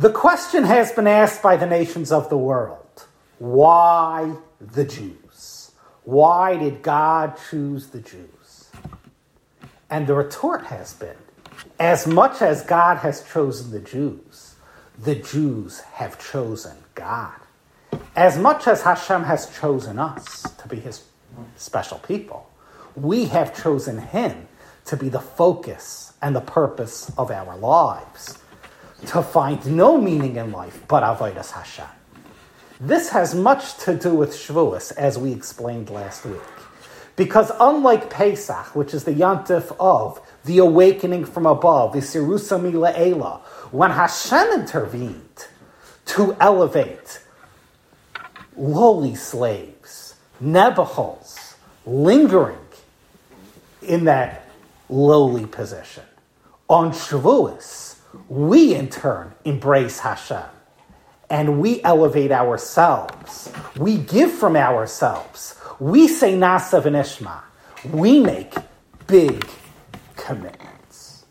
The question has been asked by the nations of the world why the Jews? Why did God choose the Jews? And the retort has been as much as God has chosen the Jews, the Jews have chosen God. As much as Hashem has chosen us to be his special people, we have chosen him to be the focus and the purpose of our lives, to find no meaning in life but Avodas Hashem. This has much to do with Shavuos, as we explained last week. Because unlike Pesach, which is the yontif of the awakening from above, the Sirusami Le'ela, when Hashem intervened to elevate lowly slaves, Nebuchals, lingering in that lowly position. On Shavuos, we in turn embrace Hashem and we elevate ourselves. We give from ourselves. We say Na'aseh v'nishma. We make big commitments.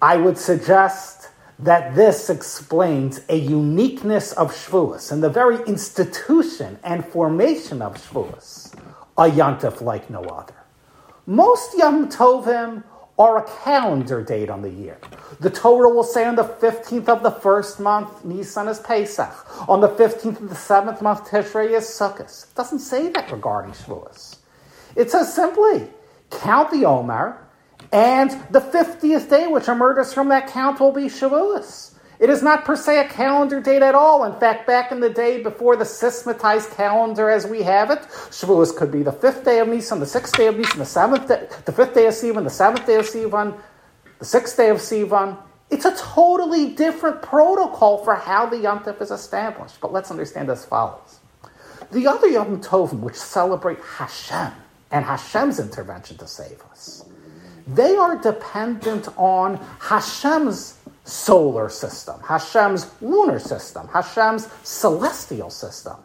I would suggest that this explains a uniqueness of Shavuos and the very institution and formation of Shavuos, a yontif like no other. Most Yom Tovim are a calendar date on the year. The Torah will say on the 15th of the first month, Nisan is Pesach. On the 15th of the seventh month, Tishrei is Sukkot. It doesn't say that regarding Shavuos. It says simply, count the Omer, and the 50th day which emerges from that count will be Shavuos. It is not per se a calendar date at all. In fact, back in the day before the systematized calendar as we have it, Shavuos could be the fifth day of Nisan, the sixth day of Nisan, the seventh day, the fifth day of Sivan, the seventh day of Sivan, the sixth day of Sivan. It's a totally different protocol for how the Yom Tov is established. But let's understand as follows. The other Yom Tovim, which celebrate Hashem and Hashem's intervention to save us, they are dependent on Hashem's solar system, Hashem's lunar system, Hashem's celestial system.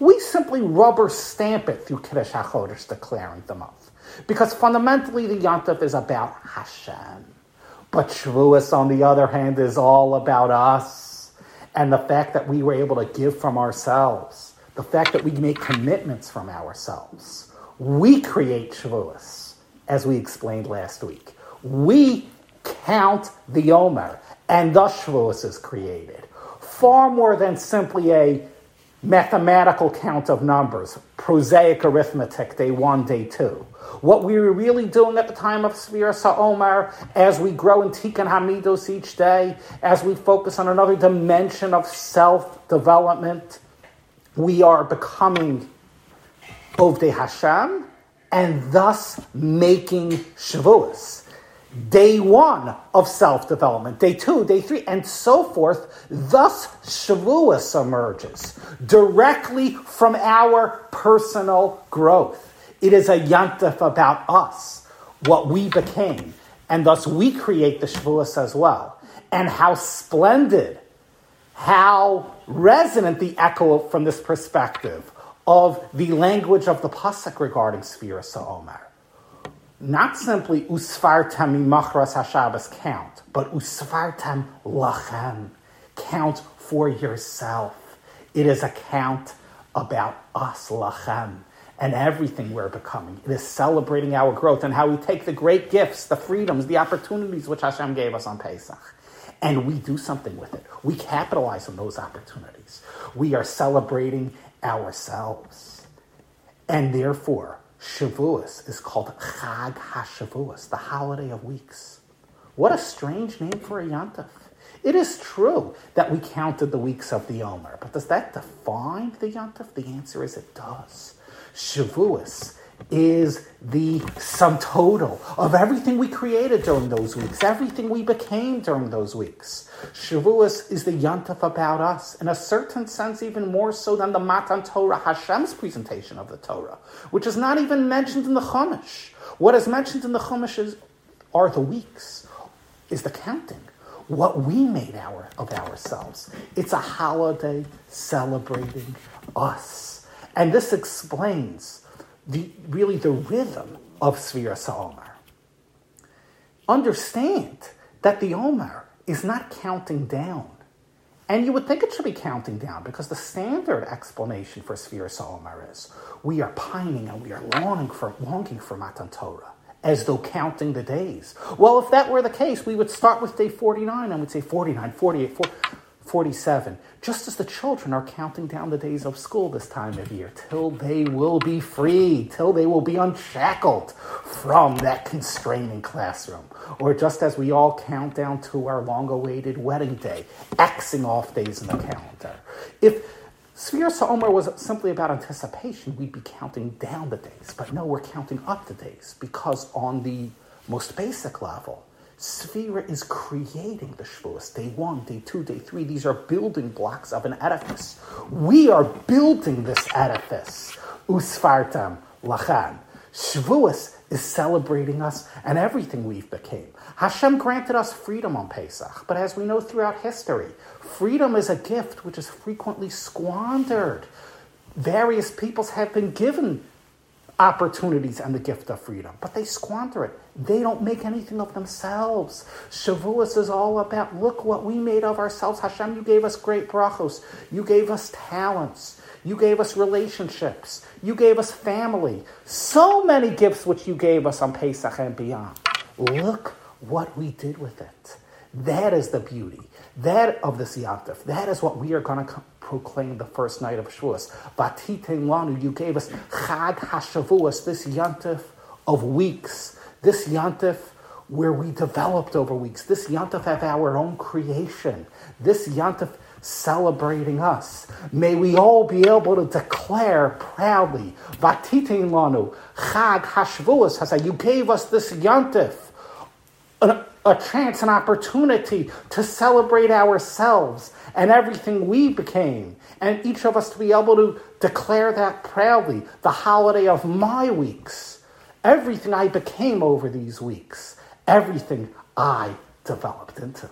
We simply rubber stamp it through Kiddush HaChodesh, declaring the month. Because fundamentally, the Yontif is about Hashem. But Shavuos, on the other hand, is all about us and the fact that we were able to give from ourselves, the fact that we make commitments from ourselves. We create Shavuos, as we explained last week. We count the Omer and thus Shavuos is created. Far more than simply a mathematical count of numbers, prosaic arithmetic, day one, day two. What we were really doing at the time of Sfiras HaOmer, as we grow in Tikkun Hamidos each day, as we focus on another dimension of self development, we are becoming Ovdei Hashem and thus making Shavuos day one of self development, day two, day three, and so forth. Thus, Shavuos emerges directly from our personal growth. It is a yantif about us, what we became, and thus we create the Shavuos as well. And how splendid, how resonant the echo from this perspective of the language of the Pasuk regarding Sfiras HaOmer not simply usfartam machras hashabbos count, but usfartam lachem count for yourself. It is a count about us lachem and everything we're becoming. It is celebrating our growth and how we take the great gifts, the freedoms, the opportunities which Hashem gave us on Pesach, and we do something with it. We capitalize on those opportunities. We are celebrating ourselves, and therefore Shavuos is called Chag HaShavuos, the holiday of weeks. What a strange name for a Yontif. It is true that we counted the weeks of the Omer, but does that define the Yontif? The answer is it does. Shavuos is the sum total of everything we created during those weeks, everything we became during those weeks. Shavuos is the yontif about us, in a certain sense, even more so than the Matan Torah, Hashem's presentation of the Torah, which is not even mentioned in the Chumash. What is mentioned in the Chumash is, are the weeks, is the counting. What we made our, of ourselves. It's a holiday celebrating us. And this explains the, really the rhythm of Sfiras HaOmer. Understand that the Omer is not counting down And you would think it should be counting down because the standard explanation for Sfiras HaOmer is we are pining and we are longing for, longing for Matan Torah as though counting the days. Well, if that were the case, we would start with day 49 and we'd say 49, 48, 40. 47. Just as the children are counting down the days of school this time of year, till they will be free, till they will be unshackled from that constraining classroom. Or just as we all count down to our long awaited wedding day, Xing off days in the calendar. If HaOmer was simply about anticipation, we'd be counting down the days. But no, we're counting up the days because on the most basic level, Sphira is creating the Shavuos. Day one, day two, day three. These are building blocks of an edifice. We are building this edifice. Usfartam lachem. Shavuos is celebrating us and everything we've became. Hashem granted us freedom on Pesach, but as we know throughout history, freedom is a gift which is frequently squandered. Various peoples have been given opportunities and the gift of freedom, but they squander it. They don't make anything of themselves. Shavuos is all about look what we made of ourselves. Hashem, you gave us great brachos. You gave us talents. You gave us relationships. You gave us family. So many gifts which you gave us on Pesach and beyond. Look what we did with it. That is the beauty. That of the Yantif. That is what we are going to proclaim the first night of Shavuos. Vatiten lanu, you gave us Chag HaShavuos, this Yantif of weeks. This Yantif where we developed over weeks. This Yantif of our own creation. This Yantif celebrating us. May we all be able to declare proudly, Vatiten lanu, Chag HaShavuos, you gave us this Yantif a chance, an opportunity to celebrate ourselves and everything we became, and each of us to be able to declare that proudly the holiday of my weeks, everything I became over these weeks, everything I developed into.